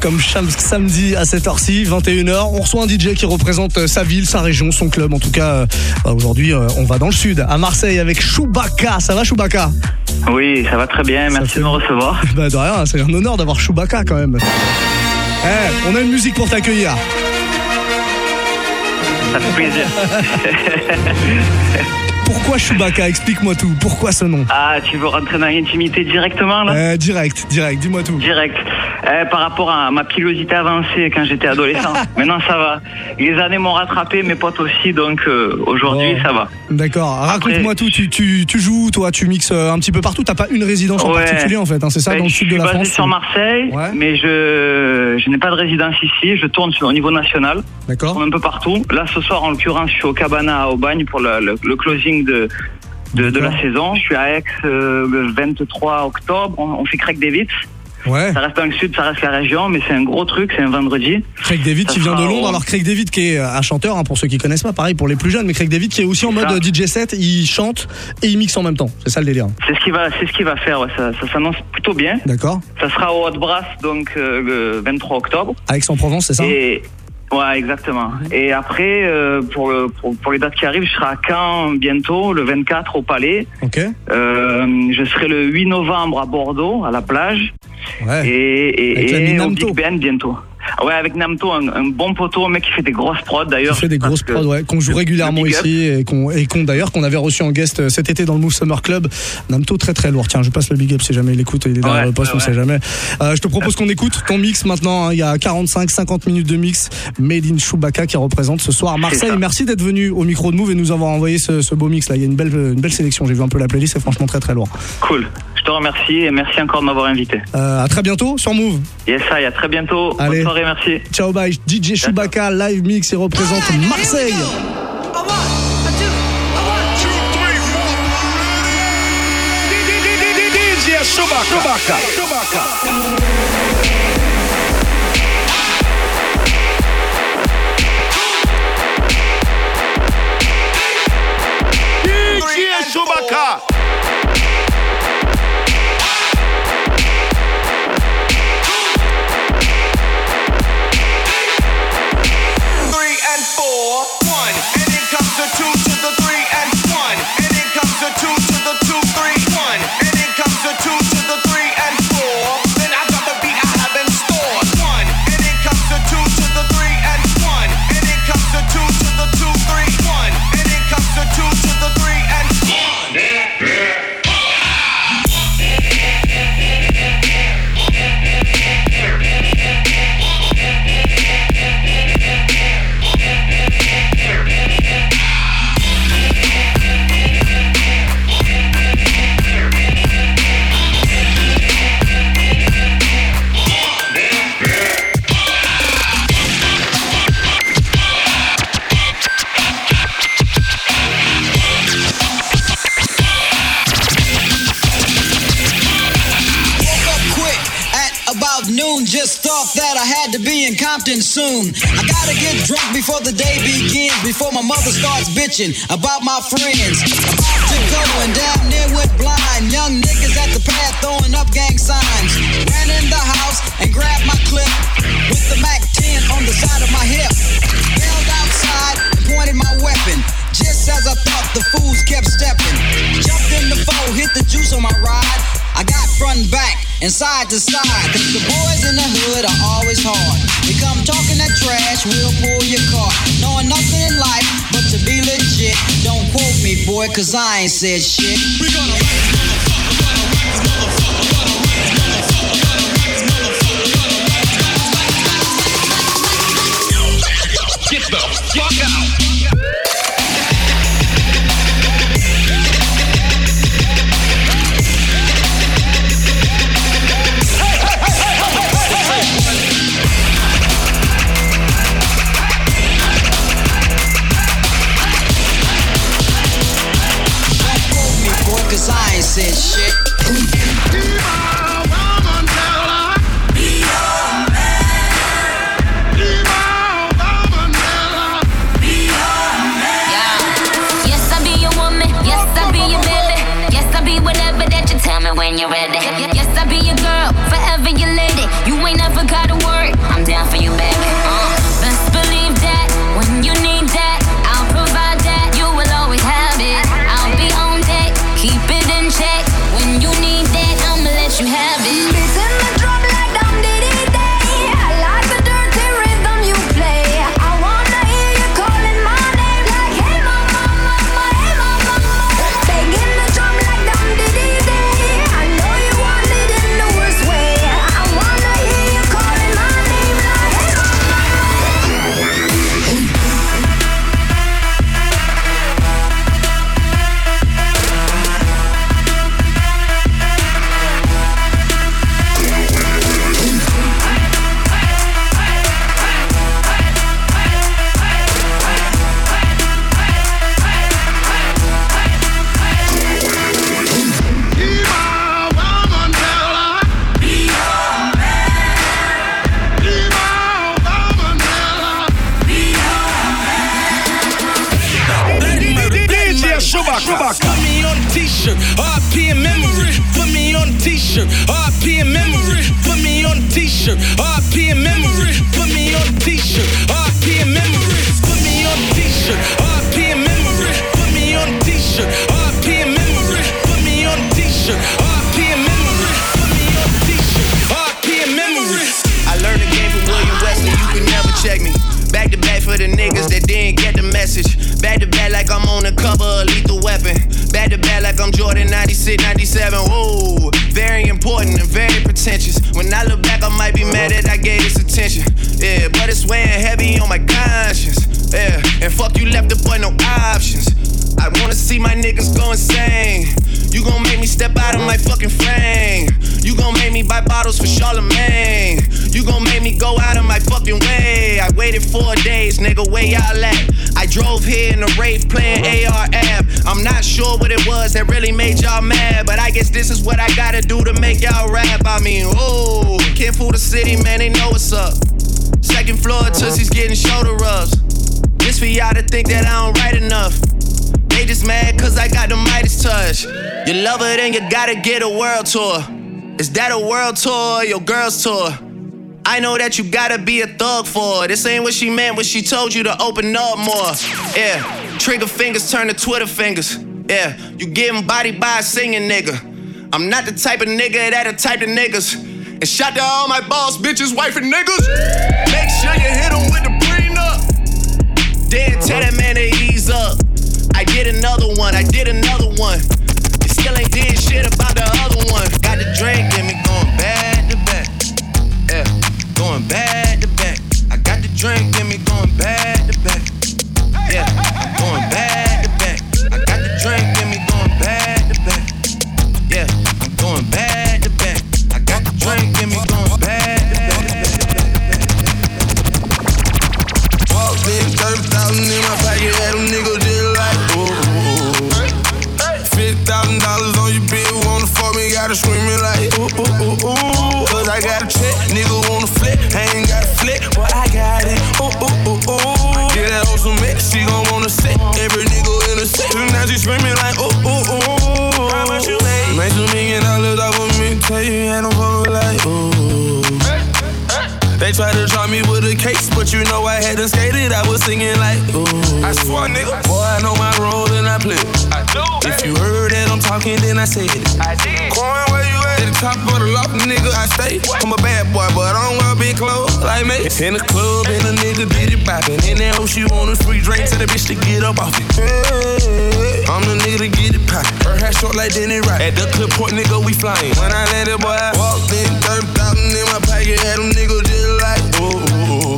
comme chaque samedi à cette heure-ci, 21h. On reçoit un DJ qui représente euh, sa ville, sa région, son club. En tout cas, euh, bah, aujourd'hui, euh, on va dans le sud, à Marseille, avec Chewbacca. Ça va, Chewbacca? Oui, ça va très bien, merci fait- de me recevoir. Bah, de rien, c'est un honneur d'avoir Chewbacca quand même. Eh, on a une musique pour t'accueillir. Ça fait plaisir. Pourquoi Chewbacca Explique-moi tout. Pourquoi ce nom Ah, tu veux rentrer dans l'intimité directement là Euh, Direct, direct, dis-moi tout. Direct. Euh, par rapport à ma pilosité avancée quand j'étais adolescent. Maintenant ça va. Les années m'ont rattrapé, mes potes aussi, donc euh, aujourd'hui ça va. D'accord, raconte-moi tout. Tu, tu, tu joues, toi, tu mixes un petit peu partout. T'as pas une résidence en particulier en fait, hein, c'est ça, Ben, dans le je sud de suis la basé France sur Marseille, Ouais. mais je, je n'ai pas de résidence ici. Je tourne sur, au niveau national, je D'accord un peu partout. Là, ce soir, en l'occurrence, je suis au Cabana à Aubagne pour le, le- le closing de, de, de la saison. Je suis à Aix euh, le 23 octobre. On, on fait Craig David. Ouais. Ça reste dans le sud, ça reste la région, mais c'est un gros truc. C'est un vendredi. Craig David Ça qui vient de Londres. Alors Craig David qui est un chanteur, hein, pour ceux qui connaissent pas, pareil pour les plus jeunes, mais Craig David qui est aussi en mode euh, DJ set, il chante et il mixe en même temps. C'est ça le délire. C'est ce qui va, c'est ce qui va faire. ouais. Ça, ça s'annonce plutôt bien. D'accord Ça sera au Hot Brass donc euh, le 23 octobre. À Aix-en-Provence, c'est ça? Et ouais, exactement. Et après, euh, pour, le- pour, pour les dates qui arrivent, je serai à Caen bientôt, le 24 au Palais. Ok. Euh, je serai le 8 novembre à Bordeaux, à la plage. Ouais. Et, et, et au. Big Ben bientôt. Ah Ouais, avec Namto, un, un bon poteau, un mec qui fait des grosses prods Il d'ailleurs. fait des grosses prods, ouais, qu'on joue régulièrement ici et qu'on et qu'on d'ailleurs qu'on avait reçu en guest euh, cet été dans le Move Summer Club. Namto très très lourd. Tiens, je passe le big up si jamais il écoute, il est derrière Ouais, le poste, on ouais, sait jamais. Euh, je te propose qu'on écoute ton mix maintenant. hein. Il y a 45-50 minutes de mix made in Chewbacca qui représente ce soir Marseille. Merci d'être venu au micro de Move et nous avoir envoyé ce, ce beau mix là. Il y a une belle une belle sélection. J'ai vu un peu la playlist, c'est franchement très très lourd. Cool. Je te remercie et merci encore de m'avoir invité. Euh, à très bientôt sur Move. Yes, I, à très bientôt. Allez. Bonne soirée, merci. Ciao bye. DJ Chewbacca live mix et représente Marseille. DJ Chewbacca. Chewbacca. DJ Chewbacca. Starts about my friends. About to go and damn near went blind. Young niggas at the pad throwing up gang signs. Ran in the house and grabbed my clip with the Mac 10 on the side of my hip. Yelled outside and pointed my weapon. Just as I thought, the fools kept stepping. Jumped in the foe, hit the juice on my ride. I got front and back and side to side. The boys in the hood are always hard. We come talking that trash, we'll boy, cause I ain't said shit. We gonna Get the fuck out. Chewbacca. Put me on a t-shirt, RP in memory. Put me on a t-shirt, RP in memory. Put me on a t-shirt, RP in memory. Put me on a t-shirt, RP in memory. Put me on a t-shirt, RP in memory. Put me on a t-shirt, RP in memory. Put me on a t-shirt, RP in memory. Put me on a t-shirt, RP in memory. I learned the game from William Wesley, you can never check me. Back to back for the niggas that didn't get the message. Back to back like I'm on the cover Jordan 96, 97. Whoa, very important and very pretentious. When I look back, I might be mad that I gave this attention. Yeah, but it's weighing heavy on my conscience. Yeah, and fuck you left the boy no options. I wanna see my niggas go insane. You gon' make me step out of my fucking frame. You gon' make me buy bottles for Charlemagne. You gon' make me go out of my fucking way. I waited four days, nigga, where y'all at? I drove here in a rave playing uh-huh. AR app. I'm not sure what it was that really made y'all mad, but I guess this is what I gotta do to make y'all rap. I mean, ooh, can't fool the city, man, they know what's up. Second floor, uh-huh. Tootsie's getting shoulder rubs. This for y'all to think that I don't write enough. They just mad cause I got the Midas touch. You love it and you gotta get a world tour. Is that a world tour or your girl's tour? I know that you gotta be a thug for her. This ain't what she meant when she told you to open up more. Yeah, trigger fingers turn to Twitter fingers. Yeah, you getting body by a singing nigga. I'm not the type of nigga that'll type of niggas. And shout to all my boss bitches, wife and niggas. Make sure you hit them with the prenup. Then tell that man to ease up. I did another one, I did another one. You still ain't did shit about the other one. Got the drink going back to back. I got the drink you know I hadn't skated. I was singing like, ooh. I swear, nigga. Boy, I know my role and I play. I do. If you heard that I'm talking, then I said it. I did. Coin, where you at? At the top of the loft, nigga, I stay. I'm a bad boy, but I don't wear big clothes like me. In the club, and the nigga did it poppin'. In that hoe, she want a free drink to the bitch to get up off it. I'm the nigga to get it poppin'. Her hair short like Danny Rock. At the clip point, nigga, we flyin'. When I landed, boy, I walked in, 30,000 in my pocket, had them niggas just like, ooh.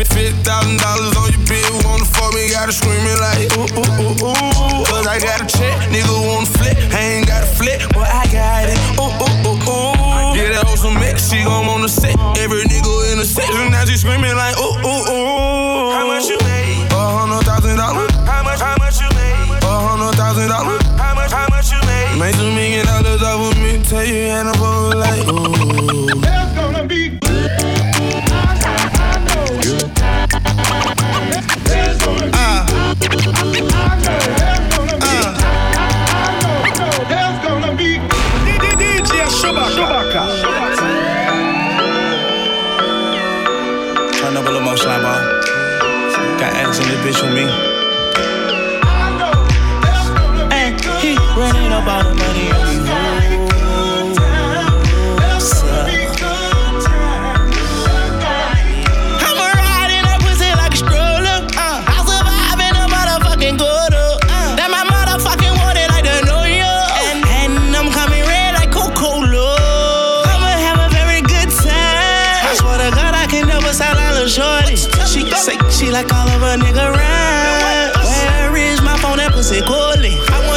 Fifty thousand dollars on your bill, wanna fuck me, gotta screaming like ooh ooh ooh ooh. Cause I got a check, nigga wanna flip, I ain't got a flip, but I got it. Ooh ooh ooh ooh. Get that on some mix, she gon' wanna sit. Every nigga in the section, now she screaming like ooh ooh ooh. How much you made? A hundred thousand dollars. How much? How much you made? A hundred thousand dollars. How much? How much you made? Made some million dollars off of me, tell you ain't no like ooh.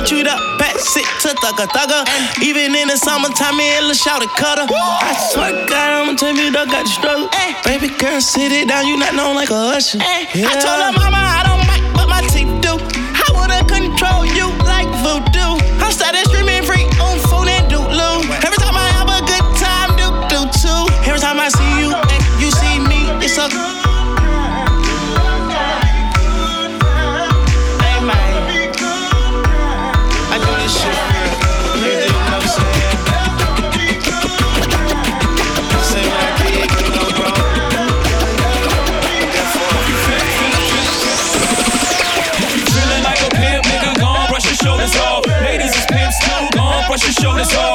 I you to pass it to thugger thugger. Even in the summertime, me and Lil Shouty cutter. I swear to God, I'ma tell you, dog got the struggle. Eh. Baby girl, sit it down, you not known like a usher. Eh. I told her mama I don't bite, but my teeth this all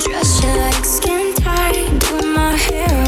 dress you like skin tight, do my hair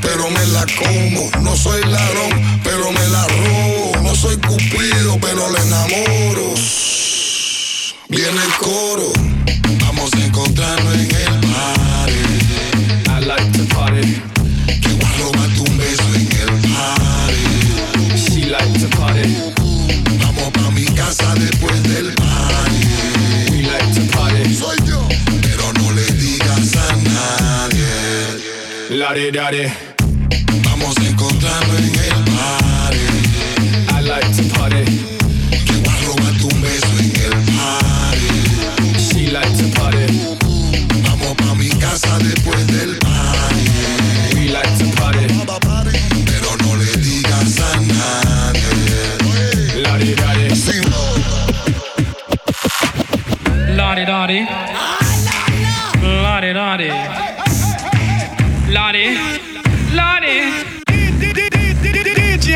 pero me la como. No soy ladrón, pero me la robo. No soy cupido, pero le enamoro. Viene el coro, vamos a encontrarnos en el party. I like to party. Que voy a robarte un beso en el party. She like to party. Vamos pa' mi casa después del party. Vamos a encontrarnos en el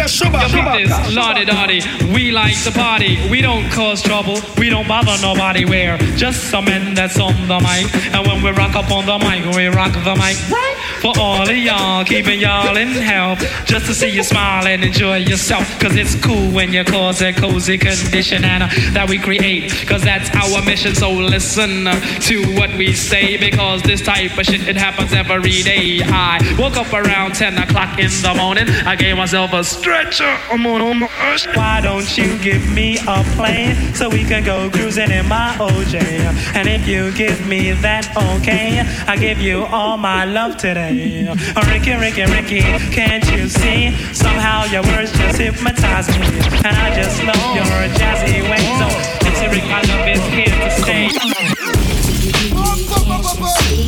Shuba, Yo, Shuba. pick this, La Di Da Di. We like to party. We don't cause trouble. We don't bother nobody. We're just some men that's on the mic. And when we rock up on the mic, we rock the mic. Right. For all of y'all, keeping y'all in health. Just to see you smile and enjoy yourself. Cause it's cool when you cause a cozy condition and uh, that we create. Cause that's our mission. So listen uh, to what we say. Because this type of shit, it happens every day. I woke up around 10 o'clock in the morning. I gave myself a I'm on. Why don't you give me a plane so we can go cruising in my OJ? And if you give me that okay, I give you all my love today. Ricky, Ricky, Ricky, can't you see? Somehow your words just hypnotize me. And I just love your jazzy ways. So, Dixie Rick, my love is here to stay.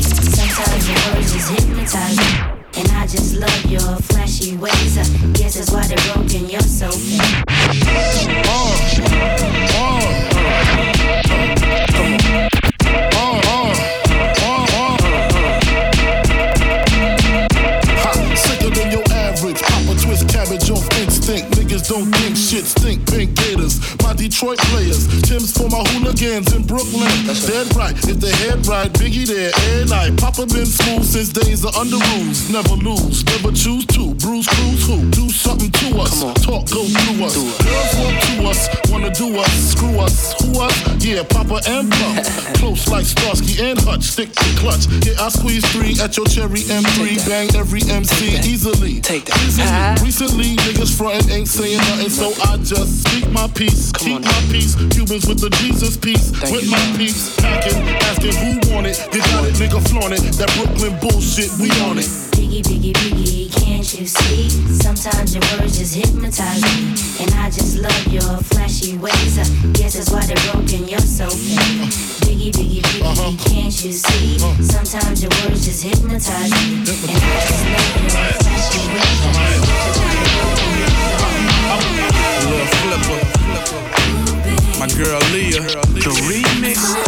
Sometimes your words just hypnotize me. And I just love your flashy ways. Guess that's why they're broken. You're so don't think shit stink. Pink gators, my Detroit players. Tim's for my hooligans in Brooklyn. Dead right, if they head right, Biggie there every night. Papa been smooth since days of under rules. Never lose, never choose to. Bruce Cruz who? Do something to us. Talk go through us. Girls want to us, wanna do us, screw us, who us? Yeah, Papa and Puff. Close like Starsky and Hutch, stick to clutch. Yeah, I squeeze three at your cherry M3, bang every MC easily. Take that. Easily. Recently, niggas frontin' ain't saying nothing, so I just speak my peace, keep my peace. Cubans with the Jesus peace, with my peace. Packing, asking who want it, you got it, nigga flaunt it. That Brooklyn bullshit, we on it. Biggie, biggie, biggie, can't you see? Sometimes your words just hypnotize me. And I just love your flashy ways. I guess that's why they're broken. You're so fake. Biggie, biggie, biggie, uh-huh. can't you see? Uh-huh. Sometimes your words just hypnotize me. And I just love your flashy ways. Little girl Leah. The remix.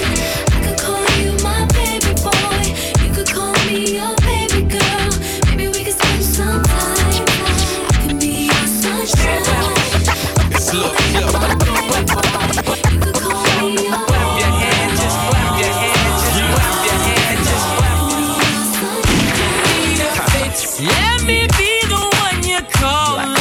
Call. on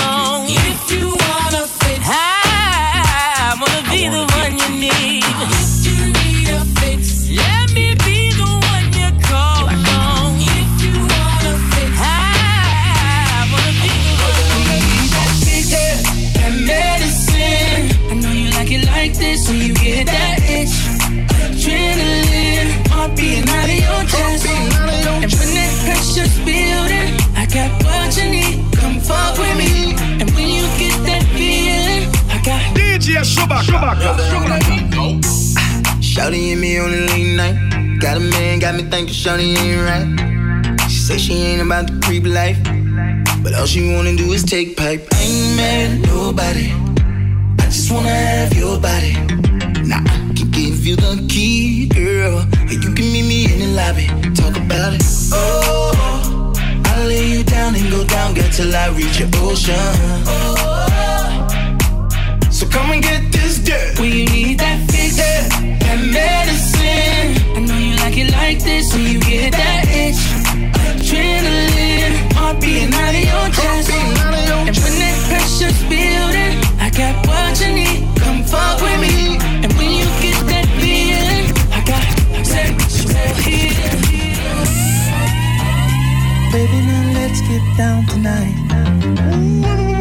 fuck with me. And when you get that feeling, I got DJ Chewbacca. Shouty and me on a late night. Got a man, got me thinking Shouty ain't right. She say she ain't about the creep life. But all she wanna do is take pipe. I ain't mad at nobody. I just wanna have your body. Now I can give you the key, girl. Or you can meet me in the lobby. Talk about it. Oh. I'll lay you down and go down, get till I reach your ocean. Oh. So come and get this dirt. When you need that fix, yeah. that medicine. I know you like it like this when you get that itch. Adrenaline, heart beating out of your chest. And when that pressure's building, I got what you need. Come fuck with me. And when you get that feeling, I got sexual healing. Baby, let's get down tonight.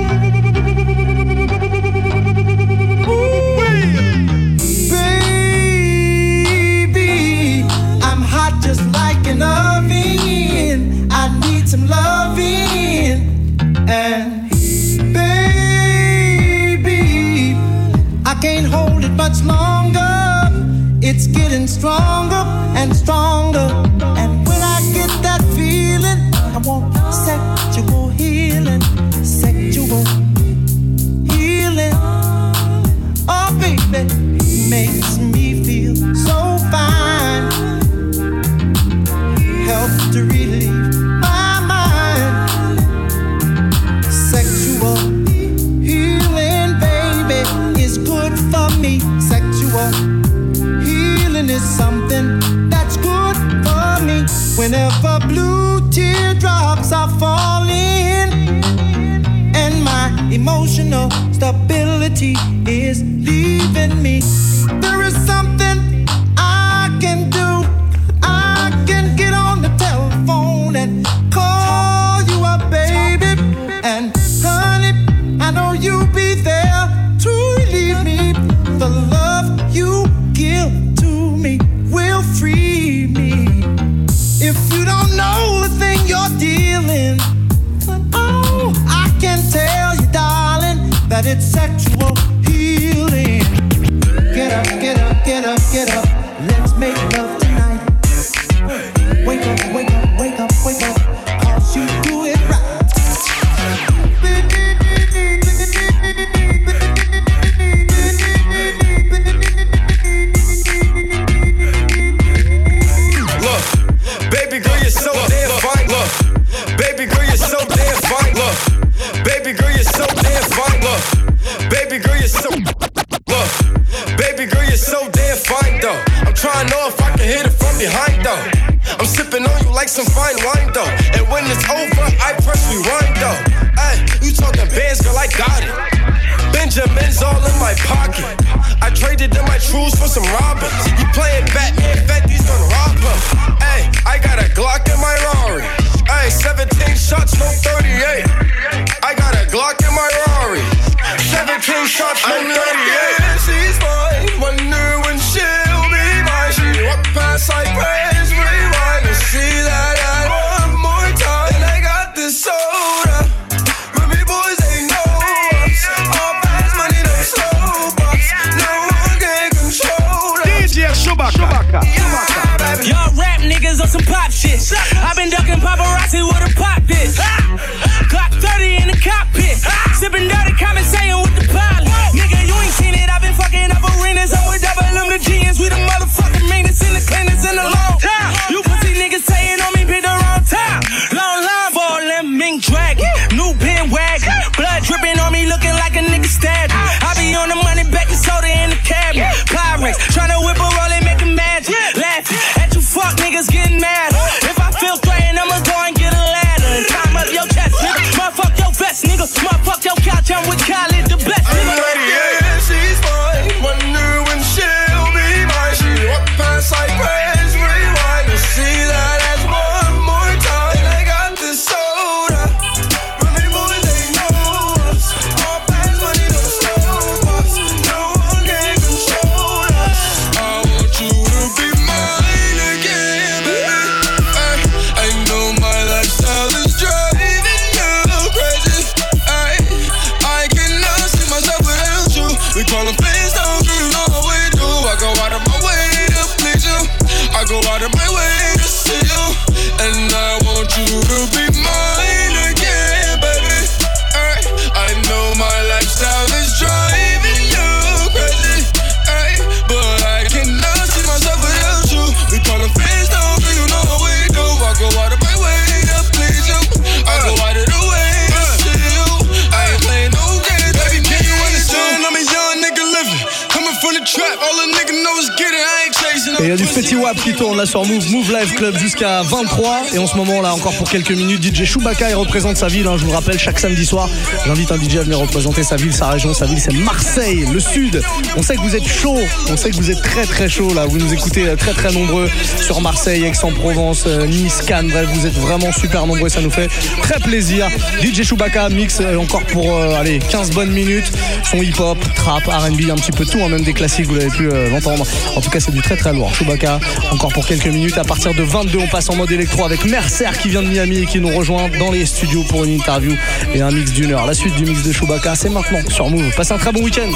Qui tourne là sur Move, Move Live Club jusqu'à 23. Et en ce moment là, encore pour quelques minutes, DJ Chewbacca il représente sa ville. hein, je vous le rappelle, chaque samedi soir, j'invite un DJ à venir représenter sa ville, sa région. Sa ville c'est Marseille, le sud. On sait que vous êtes chaud, on sait que vous êtes très très chaud là. Vous nous écoutez euh, très très nombreux sur Marseille, Aix-en-Provence, euh, Nice, Cannes. Bref, vous êtes vraiment super nombreux, ça nous fait très plaisir. DJ Chewbacca mix euh, encore pour allez 15 bonnes minutes. Son hip-hop, trap, R&B, un petit peu tout, hein, même des classiques, vous l'avez pu l'entendre. En tout cas, c'est du très très lourd. Chewbacca, encore pour quelques minutes. À partir de 22, on passe en mode électro avec Mercer qui vient de Miami et qui nous rejoint dans les studios pour une interview et un mix d'une heure. La suite du mix de Chewbacca, c'est maintenant sur Move. Passez un très bon week-end.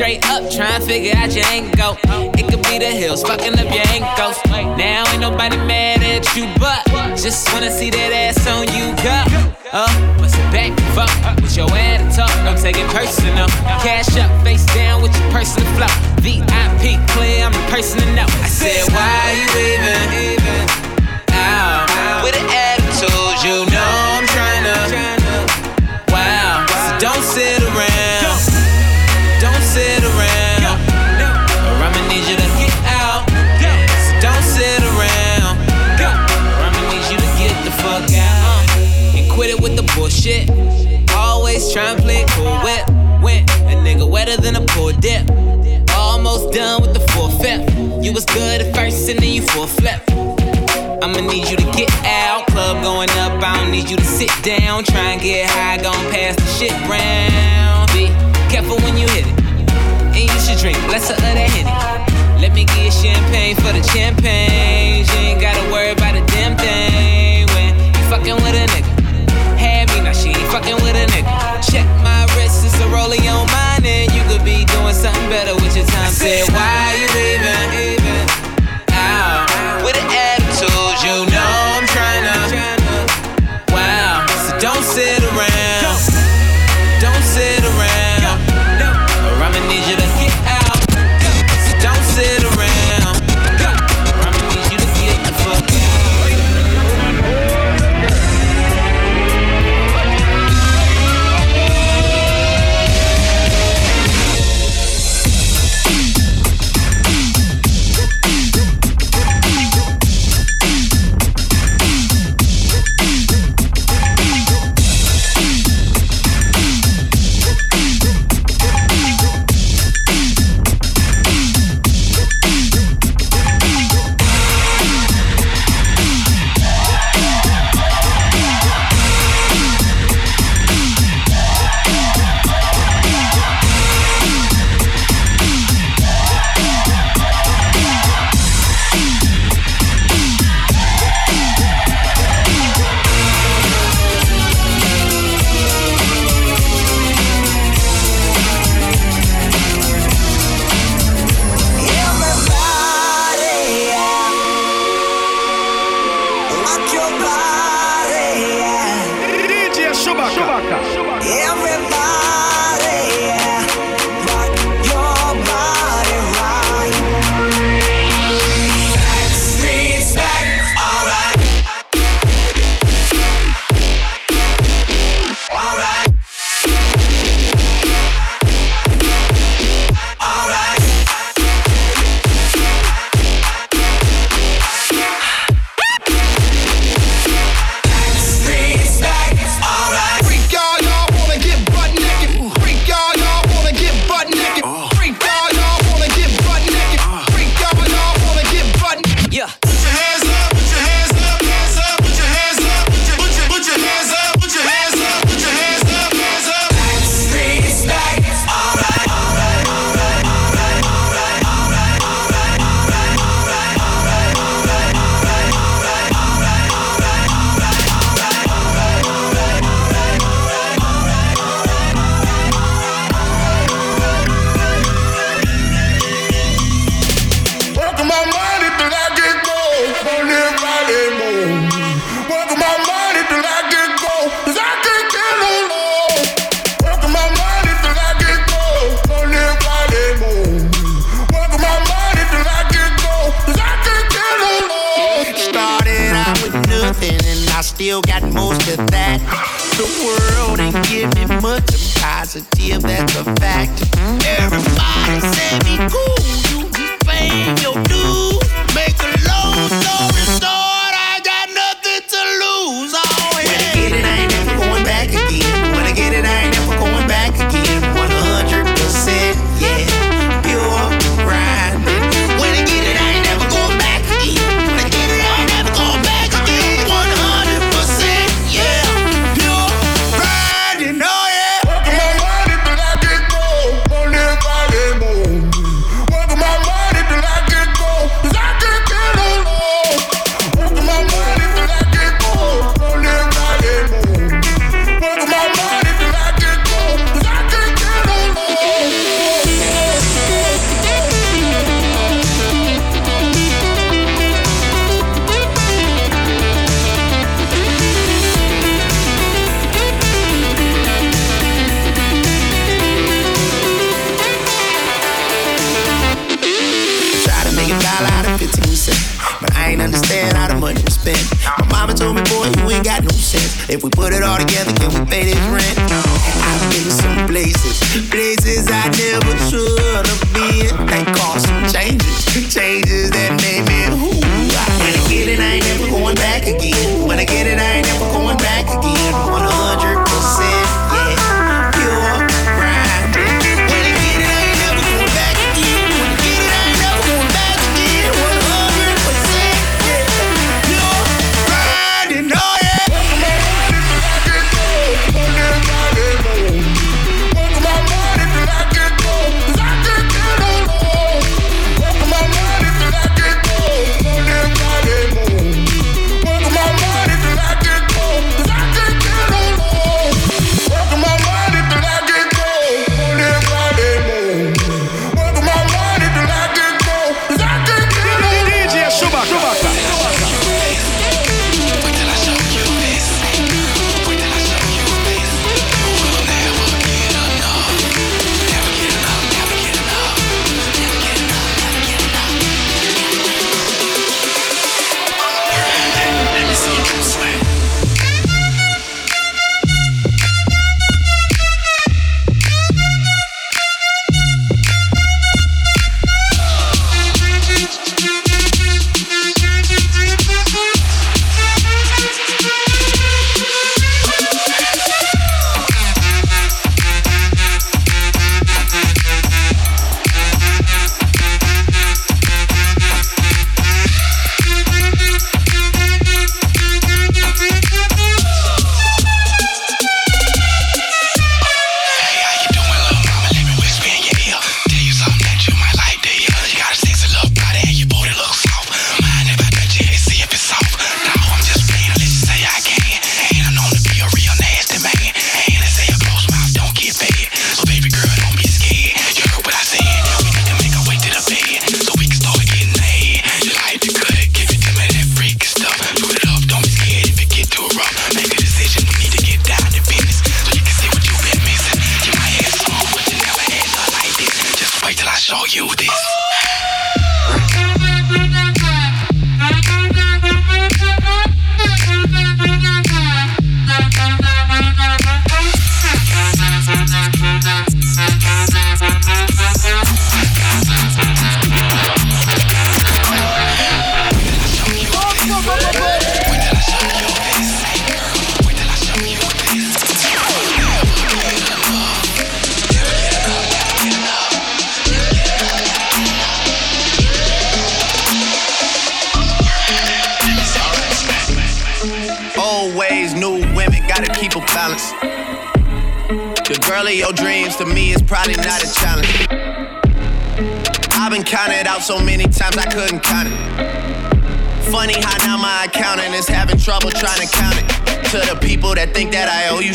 Straight up, tryna figure out your angle. It could be the hills, fucking up your ankles. Now ain't nobody mad at you, but just wanna see that ass on you go. Uh, bust it back and fuck with your attitude. Don't take it personal. Cash up, face down with your personal flow. VIP clear, I'm the person to know. I said, why are you leaving? Then you forfeit. I'ma need you to get out. Club going up, I don't need you to sit down. Try and get high, gon' pass the shit round. Be careful when you hit it. And you should drink less of that Henny. Let me get champagne for the champagne. Everybody. still got most of that. The world ain't giving much. I'm positive that's a fact. Everybody say me cool, you just playing your dude.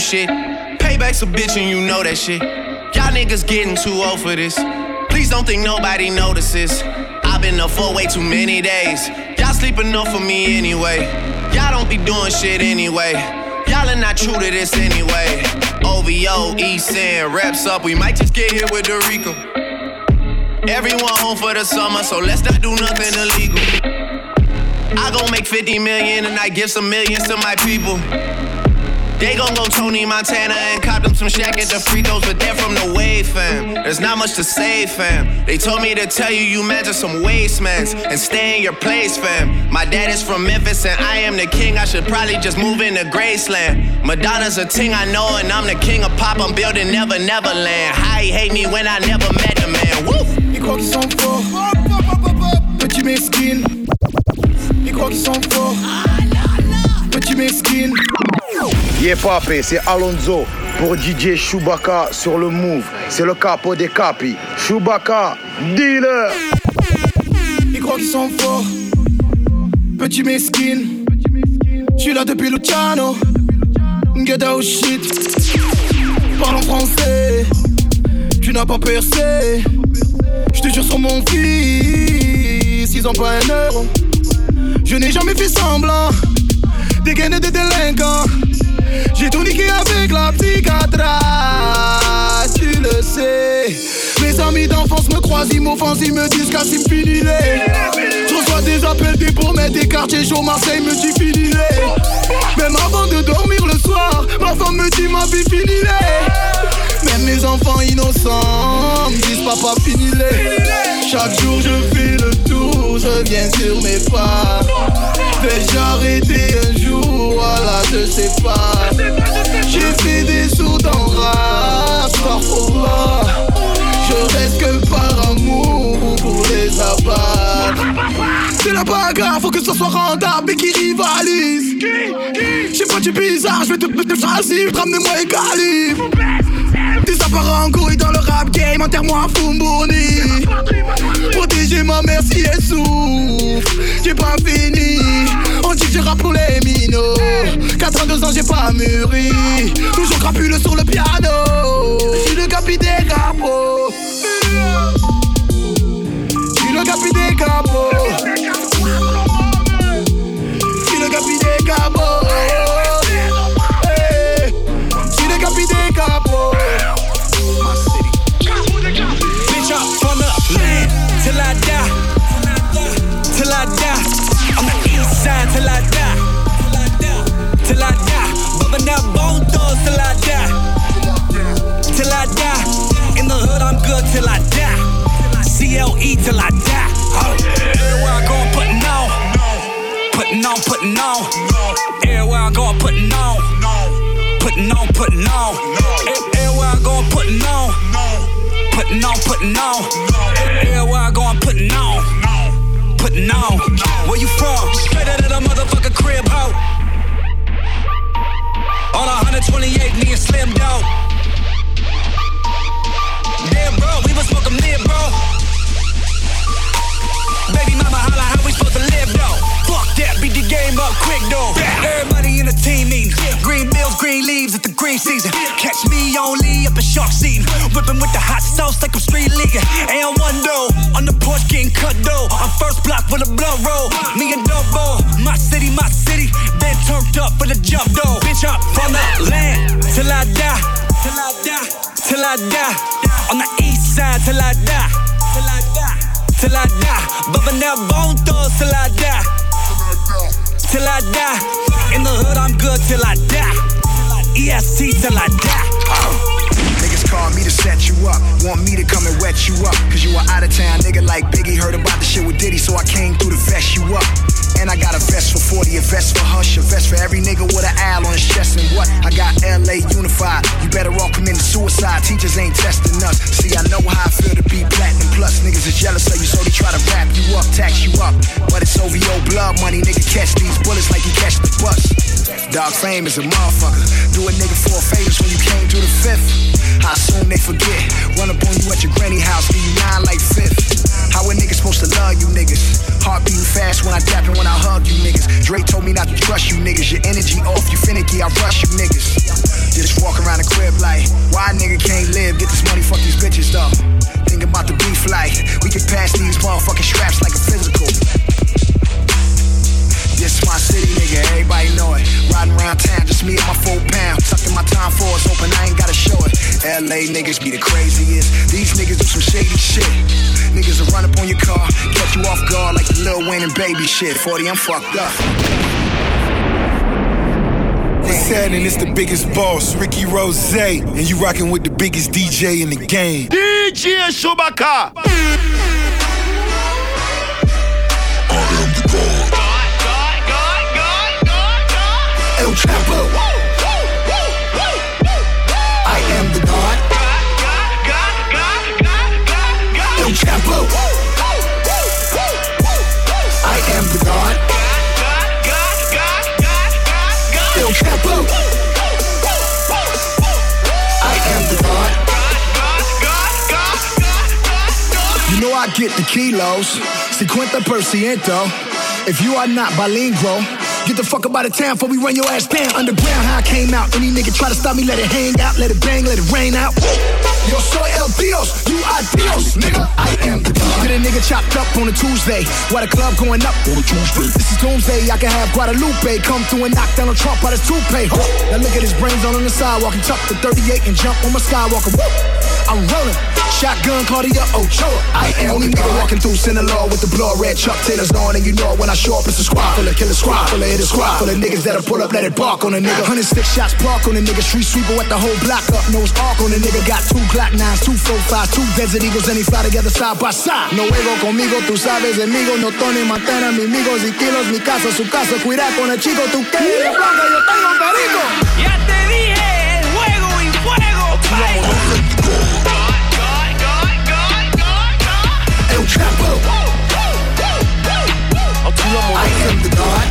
shit. Payback's a bitch and you know that shit. Y'all niggas getting too old for this. Please don't think nobody notices. I've been up for way too many days. Y'all sleep enough for me anyway. Y'all don't be doing shit anyway. Y'all are not true to this anyway. OVO, East wraps up. We might just get hit with the RICO. Everyone home for the summer, so let's not do nothing illegal. I gon' make 50 million and I give some millions to my people. They gon' go Tony Montana and cop them some shack at the free throws, but they're from the wave, fam. There's not much to say, fam. They told me to tell you you measure some wastemans and stay in your place, fam. My dad is from Memphis and I am the king. I should probably just move into Graceland. Madonna's a ting I know, and I'm the king of pop. I'm building Never Neverland. How he hate me when I never met the man. Woo! Ils croient qu'ils sont forts. Petit mesquine. Ils croient qu'ils sont forts. Petit mesquine. Yeah papé, c'est Alonso pour DJ Chewbacca sur le move. C'est le capo des capis. Chewbacca, dealer. Ils croient qu'ils sont forts. Petit mesquine. J'suis là depuis Luciano. Get out shit. Parle en français. Tu n'as pas percé. J'te jure sur mon fils. Ils ont pas un euro. Je n'ai jamais fait semblant. Des délinquants. J'ai tout niqué avec la psychiatra, tu le sais. Mes amis d'enfance me croisent, ils m'offensent, ils me disent Cassim fini les. Je reçois des appels, des promesses, des quartiers chauds, Marseille me dit fini. Même avant de dormir le soir, ma femme me dit ma vie fini les. Mes enfants innocents me disent papa fini les. Chaque jour je fais le tour, je viens sur mes pas. Vais-je arrêter un jour, voilà je sais pas. J'ai fait des sauts dans rap, parfois. Je reste que C'est la bagarre, faut que ce soit rentable et qui rivalise. J'ai pas du bizarre, je vais te mettre facile, ramenez-moi les calibres. Des apparents couilles dans le rap game, enterre-moi à Fumboni. Protéger ma mère si elle souffre, j'ai pas fini. On dit que je rappe pour les minots. 82 ans, j'ai pas mûri. Toujours crapuleux sur le piano. J'suis le capi des capots. J'suis le capi des on, putting on. Everywhere I go, I'm putting on. Putting on, putting on. Everywhere I go, I'm putting on. Putting on, putting on. Everywhere I go, I'm putting on. Putting on. Where you from? Straight out of the motherfucking crib, ho. On 128, me and Slim Dog. Damn, bro, we was smoking mid, bro. Baby mama, holla, game up quick, though. Everybody in the team. Green bills, green leaves at the green season. Catch me only up in shark season. Whipping with the hot sauce like I'm street leaguing. And one though, on the porch getting cut though. I'm first block with a blood roll. Me and Double, my city, my city. Been turned up for the jump though. Bitch up from the land till I die. Till I die. Till I die. On the east side till I die. Till I die. Till I die. Bumping that bone till I die. Till I die. In the hood, I'm good till I die. EST till I die. Niggas call me to set you up. Want me to come and wet you up. Cause you are out of town nigga like Biggie. Heard about the shit with Diddy, so I came through to vest you up. And I got a vest for 40, a vest for Hush, a vest for every nigga with an owl on his chest. And what? I got LA unified. You better all commit suicide. Teachers ain't testing us. See, I know how I feel to be platinum plus. Niggas is jealous of you, so they try to wrap you up, tax you up. But it's OVO blood money, nigga. Catch these bullets like you catch the bus. Dog fame is a motherfucker. Do a nigga four favors when you came to the fifth. How soon they forget? Run up on you at your granny house, give you nine like fifth. How a nigga supposed to love you niggas? Heart beating fast when I dap and when I hug you niggas. Drake told me not to trust you niggas. Your energy off, you finicky, I rush you niggas. Just walk around the crib like, why a nigga can't live? Get this money, fuck these bitches though. Think about the beef like, we can pass these motherfucking straps like a physical. This my city, nigga, everybody know it. Riding around town, just me and my four pound. Tucking my time for it's open, I ain't gotta show it. LA niggas be the craziest. These niggas do some shady shit. Niggas will run up on your car, catch you off guard like you Lil Wayne and baby shit. 40, I'm fucked up. What's happening? It's the biggest boss, Ricky Rose, and you rocking with the biggest DJ in the game. DJ Chewbacca. El I am the God. El Chapo. I am the God. El Chapo. I am the God. You know I get the kilos, 50%. If you are not bilingual, get the fuck up out of town before we run your ass down. Underground, how I came out. Any nigga try to stop me, let it hang out, let it bang, let it rain out. Yo soy el Dios, you are Dios, nigga. I am the God. Get a nigga chopped up on a Tuesday, while the club going up on a Tuesday. This is doomsday, I can have Guadalupe come through and knock down a Trump out his toupee. Now look at his brains on, on the sidewalk and tuck the 38 and jump on my skywalker. Woo. I'm rolling. Shotgun Cartier Ochoa. I am only nigga walking through Sinaloa with the blood red Chuck Taylors on, and you know it when I show up, it's a squad full of killer squad full of hitters, squad full of niggas that'll pull up, let it bark on a nigga. Hundred six shots park on a nigga, street sweeper with the whole block up, nose arc on a nigga. Got two Glock nines, two four fives, two Desert Eagles, and he fly together side by side. No juego conmigo, tú sabes, amigo, no Tony Montana, mi amigos y kilos, mi casa, su casa, cuida con el chico, tú quieres la blanca, yo tengo perico. Ya te dije, el juego y fuego. El Chapo. I am the God.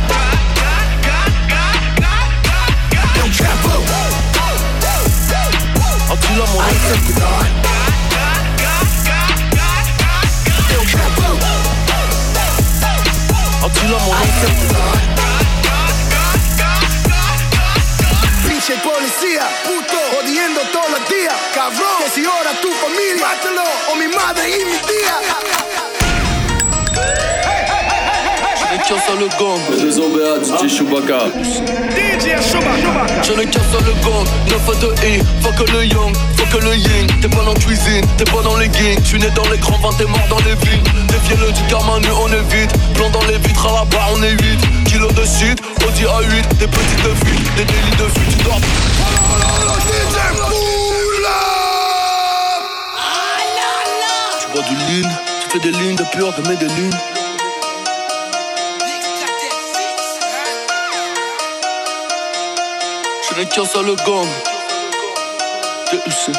El Chapo. I am the God. El Chapo. I am the God. Policía, Que tu familia, mátalo, o mi madre y mi tía. Je n'ai qu'un seul gang, les OBA, DJ Chewbacca. DJ Chewbacca. Je n'ai qu'un seul gang, 9 à 2 I, fuck le young, fuck le yin. T'es pas dans la cuisine, t'es pas dans les gangs. Tu nais dans les grands vins, t'es mort dans les villes. Défiez-le du karma, nu on évite. Plan dans les vitres, à la barre on est 8. Kilo de shit, Audi A8. Des petites fuites, des délits de fuite, tu dors. Tu du tu fais des lignes de pure, de lignes. Je n'ai qu'un seul gang. TUC.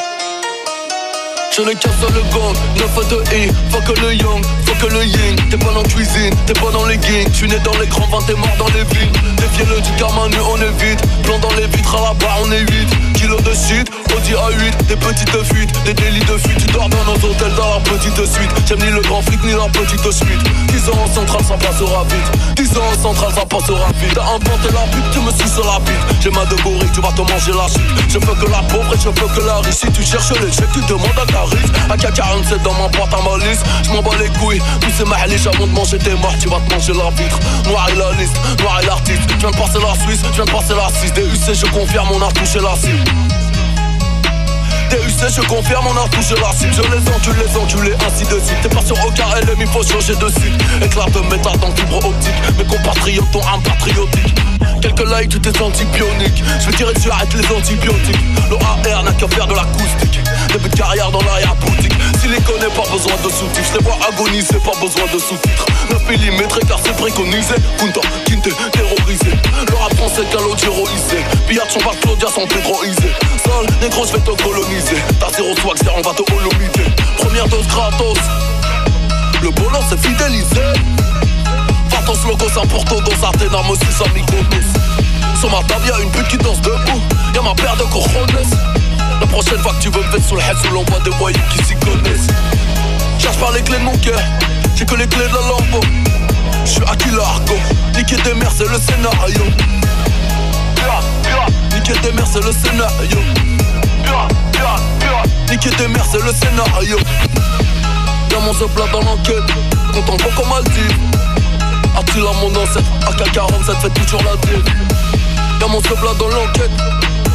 Je n'ai qu'un seul gang, 9 à 2 I, fuck le young, fuck le yin. T'es pas dans la cuisine, t'es pas dans les gangs Tu nais dans les grands vins, t'es mort dans les villes. Défiez-le du karma, nu on évite Plan dans les vitres, à la barre on est 8 Kilo de shit, Audi A8 Des petites fuites, des délits de fuite. Tu dors dans nos hôtels dans la petite suite J'aime ni le grand flic ni la petite suite 10 ans en centrale, ça passera vite. 10 ans en centrale, ça passera vite. T'as inventé la pute, tu me sur la bite J'ai ma de gorille, tu vas te manger la chute Je veux que la pauvre et je veux que la riche. Si tu cherches les chèques, tu demandes à Caris AK-47 dans ma boîte à malice. Je m'en bats les couilles, tous ces mahliches avant de manger tes morts Tu vas te manger la vitre. Noir et la liste, noir et l'artiste. Je viens de passer la Suisse, je viens de passer la 6 DUC, je confirme, on a touché la cible DUC, je confirme, on a touché la cible Je les encule, les enculés, ainsi de suite. T'es sur aucun LM, il faut changer de site Éclat de métal dans le optique. Mes compatriotes ont un patriotique. Quelques likes, tout est antibionique Je veux tirer dessus, arrête les antibiotiques. L'OAR n'a qu'à faire de l'acoustique. Début de carrière dans l'arrière-boutique. Si pas besoin de sous-titres. Je les vois agoniser, pas besoin de sous-titres. 9 mm car c'est préconisé. Kunta, Kinte, terrorisé. Le rap français calogéroisé Pillard son bac Claudia sont pédroisés Sol, négro, je vais te coloniser. T'as zéro swag, on va te holomiser Première dose gratos. Le boulot c'est fidélisé Vatos locos important dans Ardenam aussi sans Mykonos Sur ma table y'a une pute qui danse debout Y'a ma paire de cojones La prochaine fois que tu veux me mettre sous le head Sous l'envoi des voyous qui s'y connaissent. Cherche par les clés de mon cœur J'ai que les clés de la lampe. Je suis Aki Largo Niquer des mères c'est le scénario. Niquer des mères c'est le scénario. Niquer des mères c'est le scénario. Y'a mon plat dans l'enquête Content pas comme Maldives Attila mon ancêtre AK-47 fait toujours la dive Y'a mon plat dans l'enquête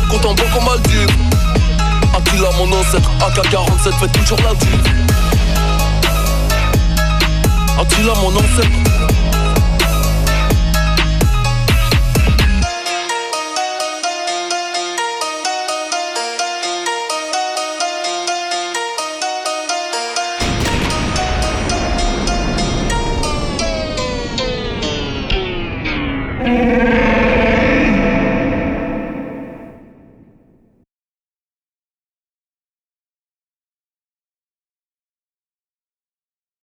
Content pas comme Maldives Attila mon ancêtre, AK-47 fait toujours la vie. div Attila mon ancêtre